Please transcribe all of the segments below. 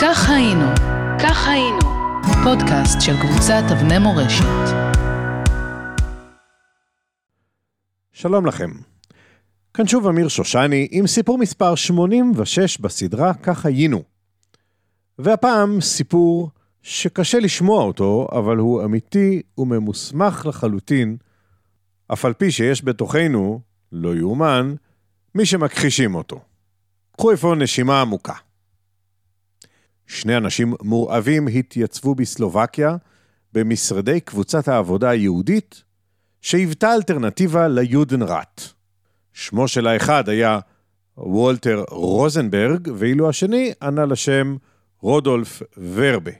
כך היינו, כך היינו, פודקאסט של קבוצת אבני מורשת. שלום לכם. כאן שוב אמיר שושני עם סיפור מספר 86 בסדרה כך היינו. והפעם סיפור שקשה לשמוע אותו, אבל הוא אמיתי וממוסמך לחלוטין, אף על פי שיש בתוכנו, לא יאומן, מי שמכחישים אותו. קחו אפוא נשימה עמוקה. שני אנשים מורעבים התייצבו בסלובקיה במשרדי קבוצת העבודה היהודית, שהיוותה אלטרנטיבה ליודנראט. שמו של האחד היה וולטר רוזנברג, ואילו השני ענה לשם רודולף ורבה.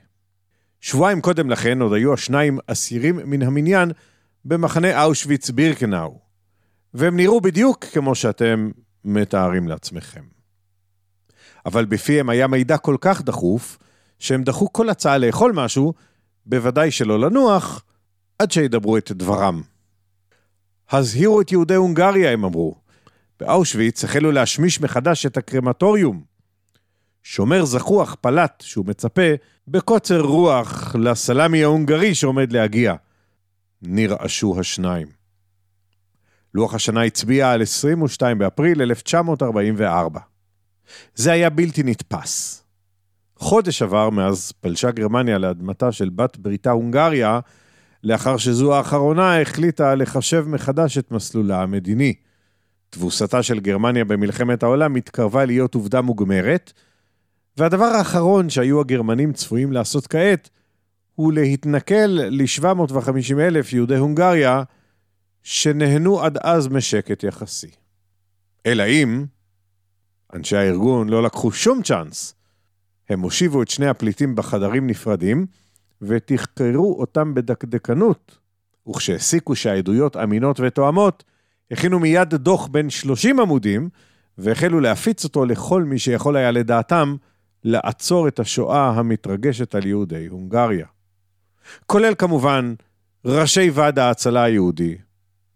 שבועיים קודם לכן עוד היו השניים אסירים מן המניין במחנה אושוויץ בירקנאו, והם נראו בדיוק כמו שאתם מתארים לעצמכם. אבל בפיהם היה מידע כל כך דחוף, שהם דחו כל הצעה לאכול משהו, בוודאי שלא לנוח, עד שידברו את דברם. הזהירו את יהודי הונגריה, הם אמרו. באושוויץ החלו להשמיש מחדש את הקרמטוריום. שומר זחוח פלט שהוא מצפה בקוצר רוח לסלמי ההונגרי שעומד להגיע. נרעשו השניים. לוח השנה הצביע על 22 באפריל 1944. זה היה בלתי נתפס. חודש עבר מאז פלשה גרמניה לאדמתה של בת בריתה הונגריה, לאחר שזו האחרונה החליטה לחשב מחדש את מסלולה המדיני. תבוסתה של גרמניה במלחמת העולם התקרבה להיות עובדה מוגמרת, והדבר האחרון שהיו הגרמנים צפויים לעשות כעת, הוא להתנכל ל-750 אלף יהודי הונגריה, שנהנו עד אז משקט יחסי. אלא אם, אנשי הארגון לא לקחו שום צ'אנס. הם הושיבו את שני הפליטים בחדרים נפרדים, ותחקרו אותם בדקדקנות. וכשהסיקו שהעדויות אמינות ותואמות, הכינו מיד דוח בין 30 עמודים, והחלו להפיץ אותו לכל מי שיכול היה לדעתם לעצור את השואה המתרגשת על יהודי הונגריה. כולל כמובן ראשי ועד ההצלה היהודי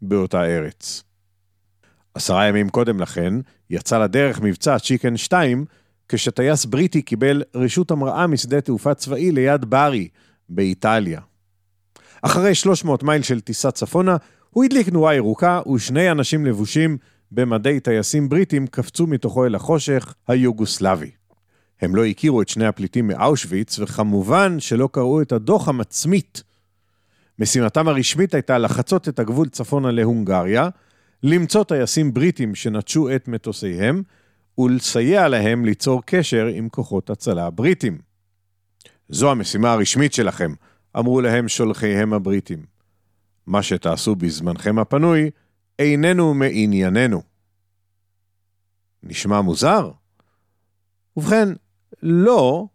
באותה ארץ. עשרה ימים קודם לכן, יצא לדרך מבצע צ'יקן 2, כשטייס בריטי קיבל רשות המראה משדה תעופה צבאי ליד ברי, באיטליה. אחרי 300 מייל של טיסה צפונה, הוא הדליק נורה ירוקה, ושני אנשים לבושים במדי טייסים בריטים קפצו מתוכו אל החושך היוגוסלבי. הם לא הכירו את שני הפליטים מאושוויץ, וכמובן שלא קראו את הדוח המצמית. משימתם הרשמית הייתה לחצות את הגבול צפונה להונגריה, למצוא טייסים בריטים שנטשו את מטוסיהם, ולסייע להם ליצור קשר עם כוחות הצלה הבריטים. זו המשימה הרשמית שלכם, אמרו להם שולחיהם הבריטים. מה שתעשו בזמנכם הפנוי, איננו מענייננו. נשמע מוזר? ובכן, לא,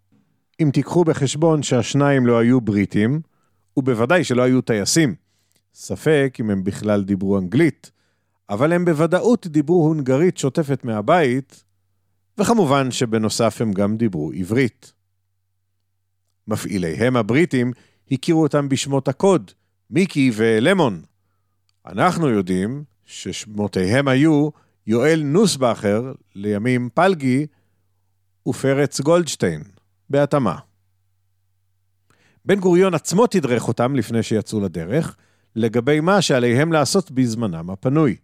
אם תיקחו בחשבון שהשניים לא היו בריטים, ובוודאי שלא היו טייסים. ספק אם הם בכלל דיברו אנגלית, אבל הם בוודאות דיברו הונגרית שוטפת מהבית, וכמובן שבנוסף הם גם דיברו עברית. מפעיליהם הבריטים הכירו אותם בשמות הקוד, מיקי ולמון. אנחנו יודעים ששמותיהם היו יואל נוסבכר, לימים פלגי, ופרץ גולדשטיין, בהתאמה. בן גוריון עצמו תדרך אותם לפני שיצאו לדרך, לגבי מה שעליהם לעשות בזמנם הפנוי.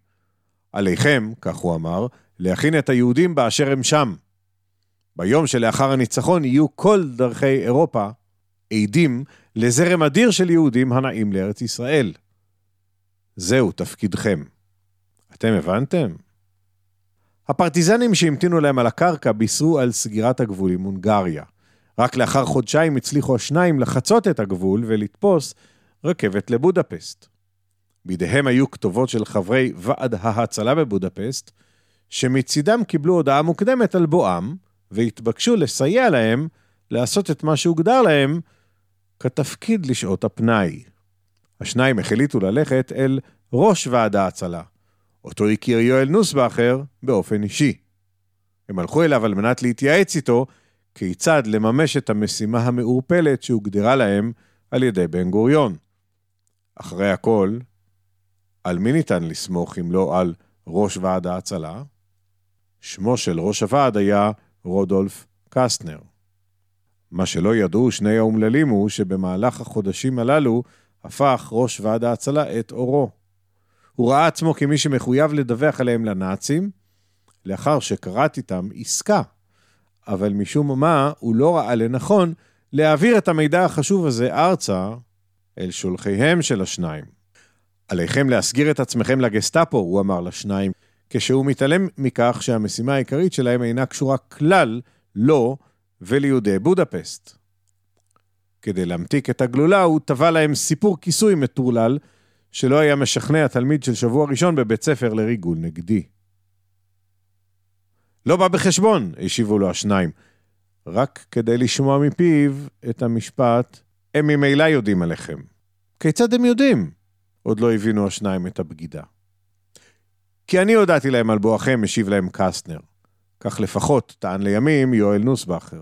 עליכם, כך הוא אמר, להכין את היהודים באשר הם שם. ביום שלאחר הניצחון יהיו כל דרכי אירופה עדים לזרם אדיר של יהודים הנעים לארץ ישראל. זהו תפקידכם. אתם הבנתם? הפרטיזנים שהמתינו להם על הקרקע בישרו על סגירת הגבול עם הונגריה. רק לאחר חודשיים הצליחו השניים לחצות את הגבול ולתפוס רכבת לבודפסט. בידיהם היו כתובות של חברי ועד ההצלה בבודפסט, שמצידם קיבלו הודעה מוקדמת על בואם, והתבקשו לסייע להם לעשות את מה שהוגדר להם כתפקיד לשעות הפנאי. השניים החליטו ללכת אל ראש ועד ההצלה, אותו הכיר יואל נוסבכר באופן אישי. הם הלכו אליו על מנת להתייעץ איתו כיצד לממש את המשימה המעורפלת שהוגדרה להם על ידי בן גוריון. אחרי הכל, על מי ניתן לסמוך אם לא על ראש ועד ההצלה? שמו של ראש הוועד היה רודולף קסטנר. מה שלא ידעו שני האומללים הוא שבמהלך החודשים הללו הפך ראש ועד ההצלה את אורו. הוא ראה עצמו כמי שמחויב לדווח עליהם לנאצים, לאחר שכרת איתם עסקה. אבל משום מה הוא לא ראה לנכון להעביר את המידע החשוב הזה ארצה אל שולחיהם של השניים. עליכם להסגיר את עצמכם לגסטאפו, הוא אמר לשניים, כשהוא מתעלם מכך שהמשימה העיקרית שלהם אינה קשורה כלל לו וליהודי בודפסט. כדי להמתיק את הגלולה, הוא טבע להם סיפור כיסוי מטורלל, שלא היה משכנע תלמיד של שבוע ראשון בבית ספר לריגול נגדי. לא בא בחשבון, השיבו לו השניים, רק כדי לשמוע מפיו את המשפט, הם ממילא יודעים עליכם. כיצד הם יודעים? עוד לא הבינו השניים את הבגידה. כי אני הודעתי להם על בואכם, השיב להם קסטנר. כך לפחות טען לימים יואל נוסבכר.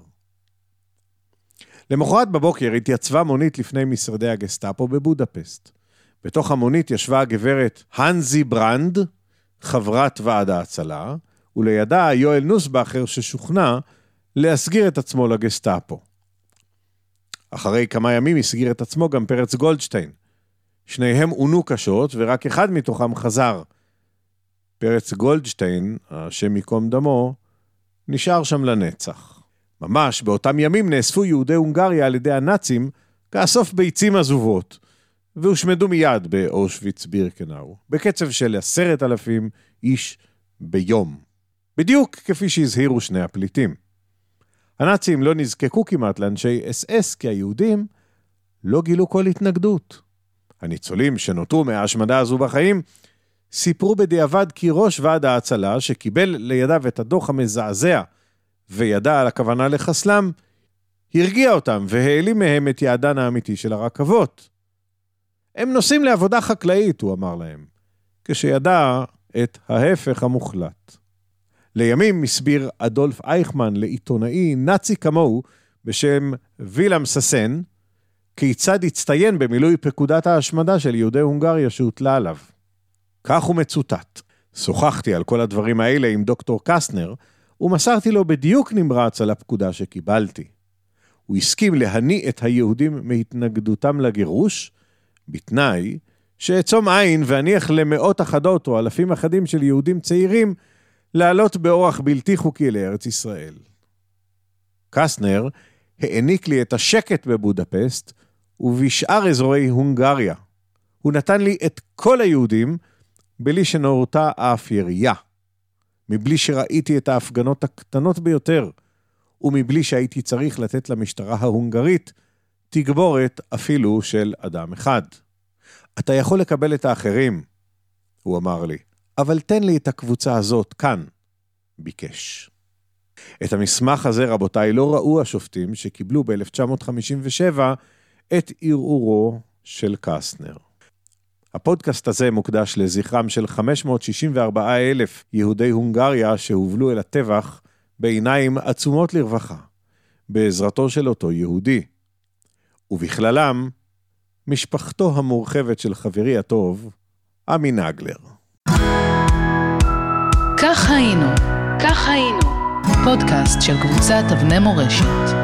למחרת בבוקר התייצבה מונית לפני משרדי הגסטאפו בבודפסט. בתוך המונית ישבה הגברת הנזי ברנד, חברת ועד ההצלה, ולידה יואל נוסבכר ששוכנע להסגיר את עצמו לגסטאפו. אחרי כמה ימים הסגיר את עצמו גם פרץ גולדשטיין. שניהם עונו קשות ורק אחד מתוכם חזר. פרץ גולדשטיין, השם ייקום דמו, נשאר שם לנצח. ממש באותם ימים נאספו יהודי הונגריה על ידי הנאצים כאסוף ביצים עזובות, והושמדו מיד באושוויץ בירקנאו, בקצב של עשרת אלפים איש ביום. בדיוק כפי שהזהירו שני הפליטים. הנאצים לא נזקקו כמעט לאנשי אס אס כי היהודים לא גילו כל התנגדות. הניצולים שנותרו מההשמדה הזו בחיים סיפרו בדיעבד כי ראש ועד ההצלה, שקיבל לידיו את הדוח המזעזע וידע על הכוונה לחסלם, הרגיע אותם והעלים מהם את יעדן האמיתי של הרכבות. הם נוסעים לעבודה חקלאית, הוא אמר להם, כשידע את ההפך המוחלט. לימים הסביר אדולף אייכמן לעיתונאי נאצי כמוהו בשם וילם ססן, כיצד הצטיין במילוי פקודת ההשמדה של יהודי הונגריה שהוטלה עליו. כך הוא מצוטט. שוחחתי על כל הדברים האלה עם דוקטור קסטנר, ומסרתי לו בדיוק נמרץ על הפקודה שקיבלתי. הוא הסכים להניא את היהודים מהתנגדותם לגירוש, בתנאי שאעצום עין ואניח למאות אחדות או אלפים אחדים של יהודים צעירים לעלות באורח בלתי חוקי לארץ ישראל. קסטנר העניק לי את השקט בבודפסט ובשאר אזורי הונגריה. הוא נתן לי את כל היהודים בלי שנורתה אף ירייה. מבלי שראיתי את ההפגנות הקטנות ביותר, ומבלי שהייתי צריך לתת למשטרה ההונגרית תגבורת אפילו של אדם אחד. אתה יכול לקבל את האחרים, הוא אמר לי, אבל תן לי את הקבוצה הזאת כאן, ביקש. את המסמך הזה, רבותיי, לא ראו השופטים שקיבלו ב-1957 את ערעורו של קסטנר. הפודקאסט הזה מוקדש לזכרם של 564 אלף יהודי הונגריה שהובלו אל הטבח בעיניים עצומות לרווחה, בעזרתו של אותו יהודי. ובכללם, משפחתו המורחבת של חברי הטוב, עמי נגלר. כך היינו, כך היינו, פודקאסט של קבוצת אבני מורשת.